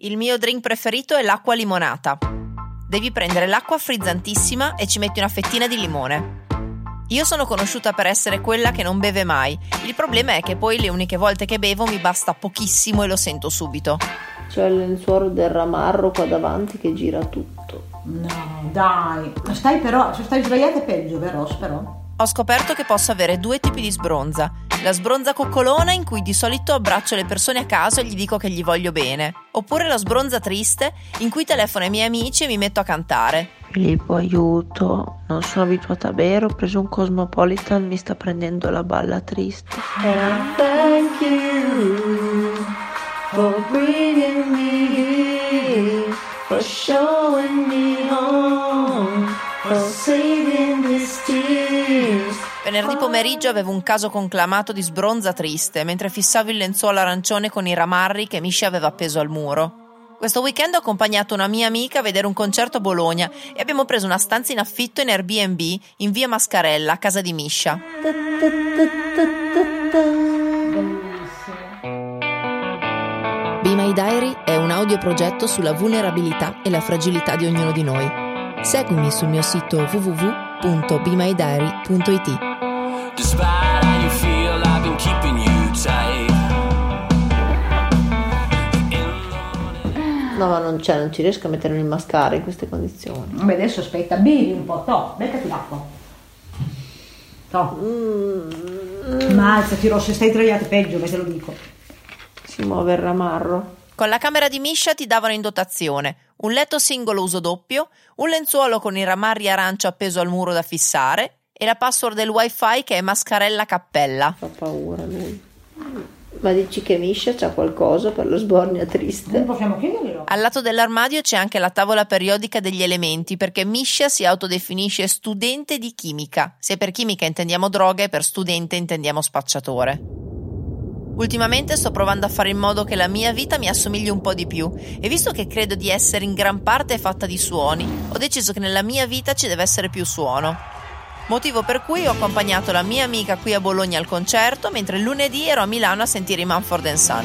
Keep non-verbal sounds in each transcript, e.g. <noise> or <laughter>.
Il mio drink preferito è l'acqua limonata. Devi prendere l'acqua frizzantissima e ci metti una fettina di limone. Io sono conosciuta per essere quella che non beve mai. Il problema è che poi le uniche volte che bevo mi basta pochissimo e lo sento subito. C'è il lenzuolo del ramarro qua davanti che gira tutto. No, dai. Stai però, se stai sbagliata è peggio, vero? Però. Ho scoperto che posso avere due tipi di sbronza. La sbronza coccolona in cui di solito abbraccio le persone a caso e gli dico che gli voglio bene. Oppure la sbronza triste in cui telefono ai miei amici e mi metto a cantare. Filippo, aiuto. Non sono abituata a bere, ho preso un Cosmopolitan, mi sta prendendo la balla triste. And thank you for bringing me here, for showing me home, Venerdì pomeriggio avevo un caso conclamato di sbronza triste mentre fissavo il lenzuolo arancione con i ramarri che Misha aveva appeso al muro. Questo weekend ho accompagnato una mia amica a vedere un concerto a Bologna e abbiamo preso una stanza in affitto in Airbnb in via Mascarella, a casa di Misha. Be My Diary è un audioprogetto sulla vulnerabilità e la fragilità di ognuno di noi. Seguimi sul mio sito www.bemydiary.it. Despite how you feel, I've been keeping you tight. No, ma non, c'è, non ci riesco a mettere in mascara in queste condizioni. Vabbè, adesso aspetta, bevi un po', to, beccati l'acqua. To. Mm. Ma alzati Rosso, stai è peggio, ve te lo dico. Si muove il ramarro. Con la camera di Misha ti davano in dotazione un letto singolo uso doppio, un lenzuolo con i ramarri arancio appeso al muro da fissare e la password del wifi che è mascarella cappella. Fa paura lui. Ma dici che Misha c'ha qualcosa per lo sbornia triste? Non possiamo chiederglielo. Al lato dell'armadio c'è anche la tavola periodica degli elementi perché Misha si autodefinisce studente di chimica. Se per chimica intendiamo droga e per studente intendiamo spacciatore. Ultimamente sto provando a fare in modo che la mia vita mi assomigli un po' di più e visto che credo di essere in gran parte fatta di suoni, ho deciso che nella mia vita ci deve essere più suono. Motivo per cui ho accompagnato la mia amica qui a Bologna al concerto, mentre lunedì ero a Milano a sentire i Manford Son.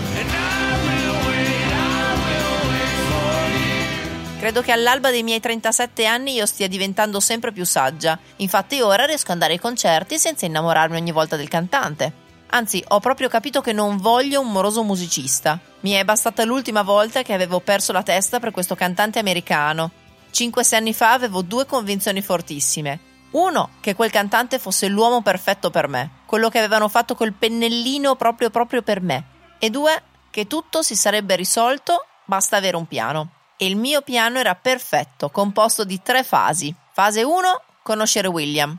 Credo che all'alba dei miei 37 anni io stia diventando sempre più saggia. Infatti ora riesco ad andare ai concerti senza innamorarmi ogni volta del cantante. Anzi, ho proprio capito che non voglio un moroso musicista. Mi è bastata l'ultima volta che avevo perso la testa per questo cantante americano. Cinque-sei anni fa avevo due convinzioni fortissime. Uno, che quel cantante fosse l'uomo perfetto per me, quello che avevano fatto col pennellino proprio proprio per me. E due, che tutto si sarebbe risolto, basta avere un piano. E il mio piano era perfetto, composto di tre fasi. Fase 1, conoscere William.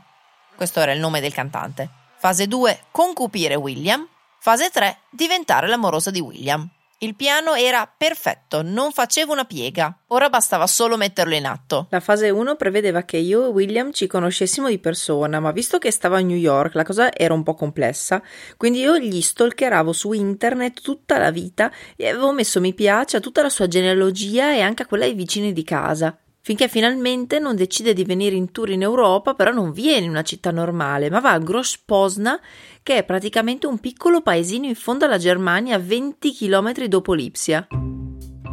Questo era il nome del cantante. Fase 2, concupire William. Fase 3, diventare l'amorosa di William. Il piano era perfetto, non facevo una piega. Ora bastava solo metterlo in atto. La fase 1 prevedeva che io e William ci conoscessimo di persona, ma visto che stava a New York la cosa era un po' complessa, quindi io gli stalkeravo su internet tutta la vita e avevo messo mi piace a tutta la sua genealogia e anche a quella dei vicini di casa. Finché finalmente non decide di venire in tour in Europa, però non viene in una città normale, ma va a Gross Pozna, che è praticamente un piccolo paesino in fondo alla Germania, a 20 km dopo Lipsia.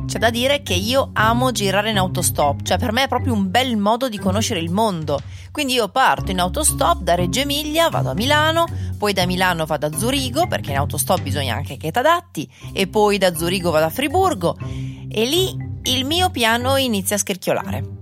C'è da dire che io amo girare in autostop, cioè per me è proprio un bel modo di conoscere il mondo. Quindi io parto in autostop da Reggio Emilia, vado a Milano, poi da Milano vado a Zurigo, perché in autostop bisogna anche che t'adatti, e poi da Zurigo vado a Friburgo, e lì il mio piano inizia a scricchiolare.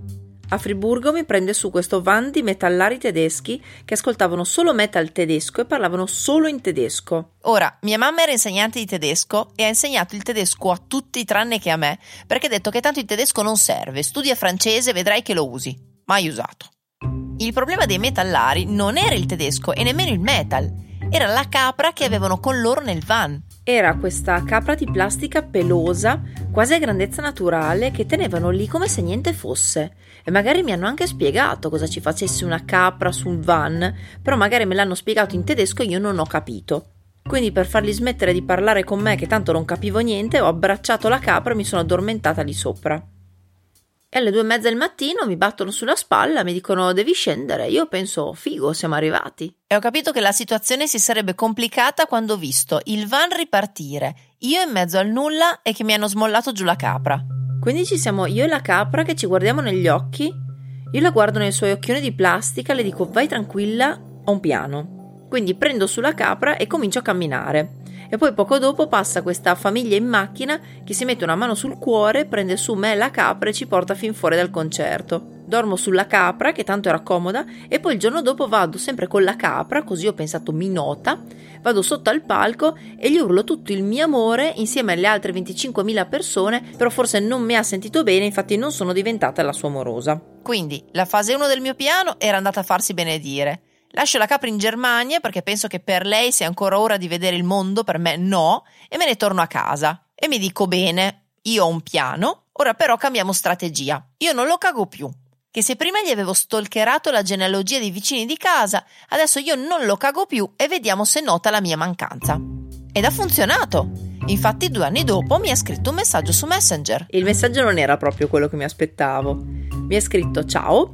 A Friburgo mi prende su questo van di metallari tedeschi che ascoltavano solo metal tedesco e parlavano solo in tedesco. Ora, mia mamma era insegnante di tedesco e ha insegnato il tedesco a tutti tranne che a me, perché ha detto che tanto il tedesco non serve, studia francese, vedrai che lo usi. Mai usato. Il problema dei metallari non era il tedesco e nemmeno il metal, era la capra che avevano con loro nel van. Era questa capra di plastica pelosa, quasi a grandezza naturale, che tenevano lì come se niente fosse. E magari mi hanno anche spiegato cosa ci facesse una capra sul van, però magari me l'hanno spiegato in tedesco e io non ho capito. Quindi per farli smettere di parlare con me, che tanto non capivo niente, ho abbracciato la capra e mi sono addormentata lì sopra. E alle due e mezza del mattino mi battono sulla spalla, mi dicono devi scendere. Io penso, figo, siamo arrivati. E ho capito che la situazione si sarebbe complicata quando ho visto il van ripartire, io in mezzo al nulla e che mi hanno smollato giù la capra. Quindi ci siamo io e la capra che ci guardiamo negli occhi. Io la guardo nei suoi occhioni di plastica, le dico vai tranquilla, ho un piano. Quindi prendo sulla capra e comincio a camminare. E poi poco dopo passa questa famiglia in macchina che si mette una mano sul cuore, prende su me la capra e ci porta fin fuori dal concerto. Dormo sulla capra, che tanto era comoda, e poi il giorno dopo vado sempre con la capra, così ho pensato mi nota, vado sotto al palco e gli urlo tutto il mio amore insieme alle altre 25.000 persone, però forse non mi ha sentito bene, infatti non sono diventata la sua amorosa. Quindi la fase 1 del mio piano era andata a farsi benedire. Lascio la capra in Germania perché penso che per lei sia ancora ora di vedere il mondo, per me no, e me ne torno a casa. E mi dico bene, io ho un piano, ora però cambiamo strategia. Io non lo cago più. Che se prima gli avevo stalkerato la genealogia dei vicini di casa, adesso io non lo cago più e vediamo se nota la mia mancanza. Ed ha funzionato. Infatti due anni dopo mi ha scritto un messaggio su Messenger. Il messaggio non era proprio quello che mi aspettavo. Mi ha scritto ciao,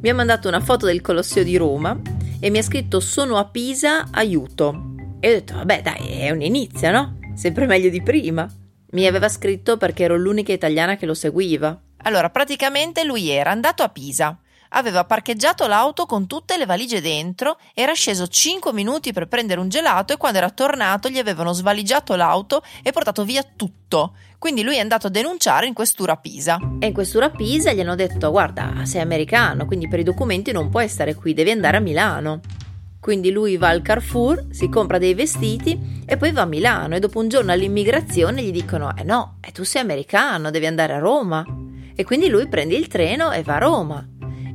mi ha mandato una foto del Colosseo di Roma e mi ha scritto sono a Pisa, aiuto. E ho detto vabbè dai, è un inizio, no? Sempre meglio di prima. Mi aveva scritto perché ero l'unica italiana che lo seguiva. Allora, praticamente lui era andato a Pisa, aveva parcheggiato l'auto con tutte le valigie dentro, era sceso 5 minuti per prendere un gelato e quando era tornato gli avevano svaligiato l'auto e portato via tutto. Quindi lui è andato a denunciare in questura Pisa. E in questura Pisa gli hanno detto: Guarda, sei americano, quindi per i documenti non puoi stare qui, devi andare a Milano. Quindi lui va al Carrefour, si compra dei vestiti e poi va a Milano e dopo un giorno all'immigrazione gli dicono: Eh no, eh, tu sei americano, devi andare a Roma. E quindi lui prende il treno e va a Roma.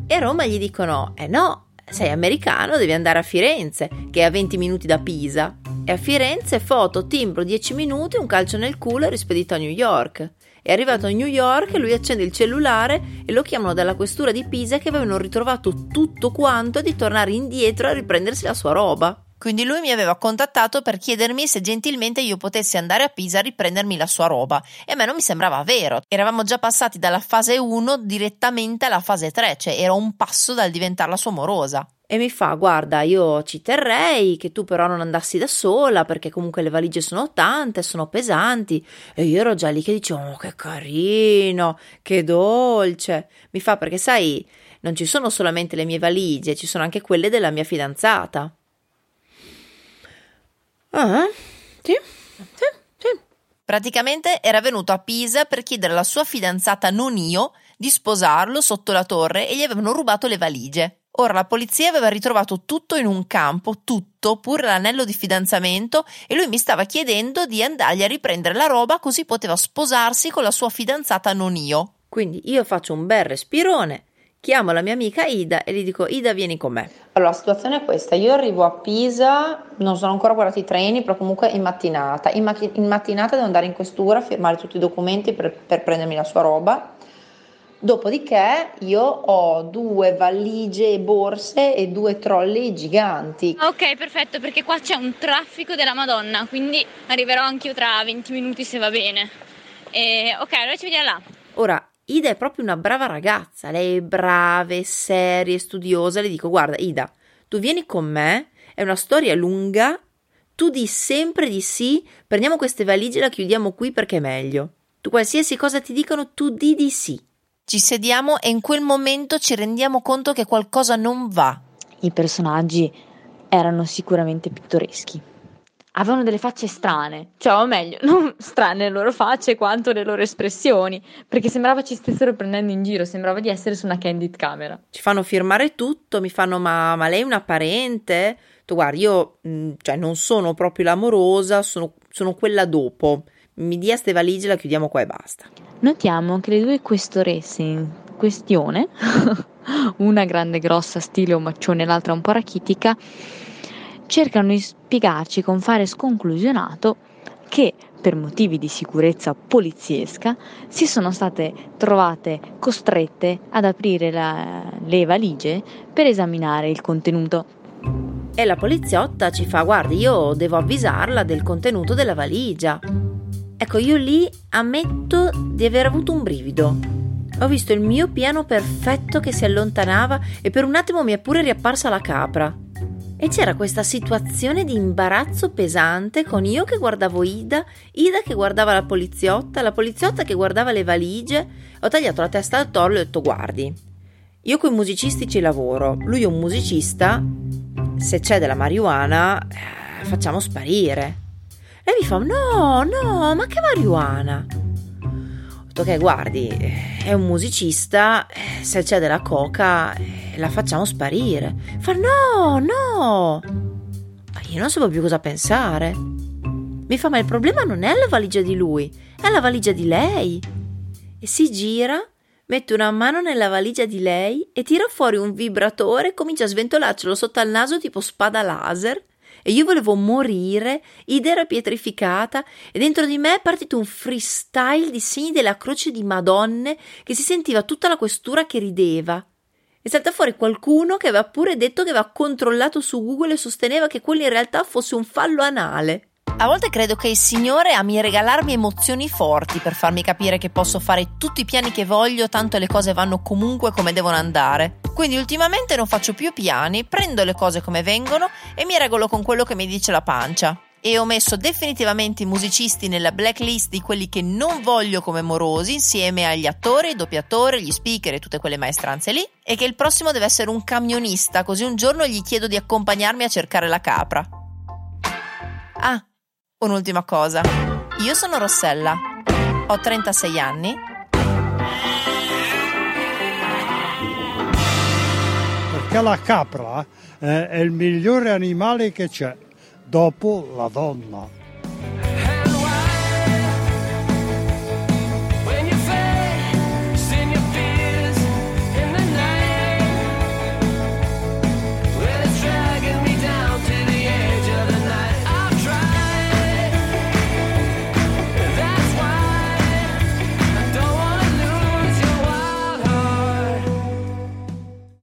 E a Roma gli dicono: Eh no, sei americano, devi andare a Firenze, che è a 20 minuti da Pisa. E a Firenze, foto, timbro, 10 minuti, un calcio nel culo e rispedito a New York. È arrivato a New York, lui accende il cellulare e lo chiamano dalla questura di Pisa che avevano ritrovato tutto quanto e di tornare indietro a riprendersi la sua roba. Quindi lui mi aveva contattato per chiedermi se gentilmente io potessi andare a Pisa a riprendermi la sua roba e a me non mi sembrava vero. Eravamo già passati dalla fase 1 direttamente alla fase 3, cioè era un passo dal diventare la sua amorosa. E mi fa: Guarda, io ci terrei che tu però non andassi da sola perché comunque le valigie sono tante, sono pesanti. E io ero già lì che dicevo: oh, Che carino, che dolce. Mi fa perché sai, non ci sono solamente le mie valigie, ci sono anche quelle della mia fidanzata. Ah, sì, sì, sì. Praticamente era venuto a Pisa per chiedere alla sua fidanzata, non io, di sposarlo sotto la torre e gli avevano rubato le valigie. Ora la polizia aveva ritrovato tutto in un campo, tutto, pure l'anello di fidanzamento, e lui mi stava chiedendo di andargli a riprendere la roba così poteva sposarsi con la sua fidanzata, non io. Quindi io faccio un bel respirone, chiamo la mia amica Ida e gli dico Ida vieni con me. Allora, la situazione è questa, io arrivo a Pisa, non sono ancora guardati i treni, però comunque in mattinata. In, macch- in mattinata devo andare in questura, firmare tutti i documenti per, per prendermi la sua roba. Dopodiché io ho due valigie e borse e due trolley giganti. Ok, perfetto, perché qua c'è un traffico della Madonna, quindi arriverò anch'io tra 20 minuti se va bene. E, ok, allora ci vediamo là. Ora, Ida è proprio una brava ragazza, lei è brava, è seria, è studiosa. Le dico: Guarda, Ida, tu vieni con me, è una storia lunga. Tu di sempre di sì, prendiamo queste valigie e la chiudiamo qui perché è meglio. Tu qualsiasi cosa ti dicono, tu di di sì. Ci sediamo e in quel momento ci rendiamo conto che qualcosa non va. I personaggi erano sicuramente pittoreschi avevano delle facce strane, cioè o meglio, <laughs> non strane le loro facce quanto le loro espressioni, perché sembrava ci stessero prendendo in giro, sembrava di essere su una candid camera. Ci fanno firmare tutto, mi fanno ma, ma lei è una parente? Tu guarda, io mh, cioè, non sono proprio l'amorosa, sono, sono quella dopo. Mi dia ste valigie, la chiudiamo qua e basta. Notiamo che le due questoresse in questione, <laughs> una grande grossa stile omaccione e l'altra un po' rachitica, cercano di spiegarci con fare sconclusionato che per motivi di sicurezza poliziesca si sono state trovate costrette ad aprire la, le valigie per esaminare il contenuto. E la poliziotta ci fa: Guardi, io devo avvisarla del contenuto della valigia. Ecco, io lì ammetto di aver avuto un brivido. Ho visto il mio piano perfetto che si allontanava e per un attimo mi è pure riapparsa la capra. E c'era questa situazione di imbarazzo pesante con io che guardavo Ida, Ida che guardava la poliziotta, la poliziotta che guardava le valigie. Ho tagliato la testa al toro e ho detto guardi, io con i musicisti ci lavoro, lui è un musicista, se c'è della marijuana eh, facciamo sparire. Lei mi fa no, no, ma che marijuana? Detto che guardi, è un musicista, se c'è della coca la facciamo sparire. Fa no, no. Io non sapevo più cosa pensare. Mi fa ma il problema non è la valigia di lui, è la valigia di lei. E si gira mette una mano nella valigia di lei e tira fuori un vibratore e comincia a sventolarcelo sotto al naso tipo spada laser. E io volevo morire, Ida era pietrificata e dentro di me è partito un freestyle di segni della croce di Madonne che si sentiva tutta la questura che rideva. E salta fuori qualcuno che aveva pure detto che aveva controllato su Google e sosteneva che quello in realtà fosse un fallo anale. A volte credo che il Signore ami regalarmi emozioni forti per farmi capire che posso fare tutti i piani che voglio, tanto le cose vanno comunque come devono andare. Quindi ultimamente non faccio più piani, prendo le cose come vengono e mi regolo con quello che mi dice la pancia. E ho messo definitivamente i musicisti nella blacklist di quelli che non voglio come morosi, insieme agli attori, i doppiatori, gli speaker e tutte quelle maestranze lì. E che il prossimo deve essere un camionista, così un giorno gli chiedo di accompagnarmi a cercare la capra. Ah, Un'ultima cosa. Io sono Rossella. Ho 36 anni. Perché la capra eh, è il migliore animale che c'è, dopo la donna.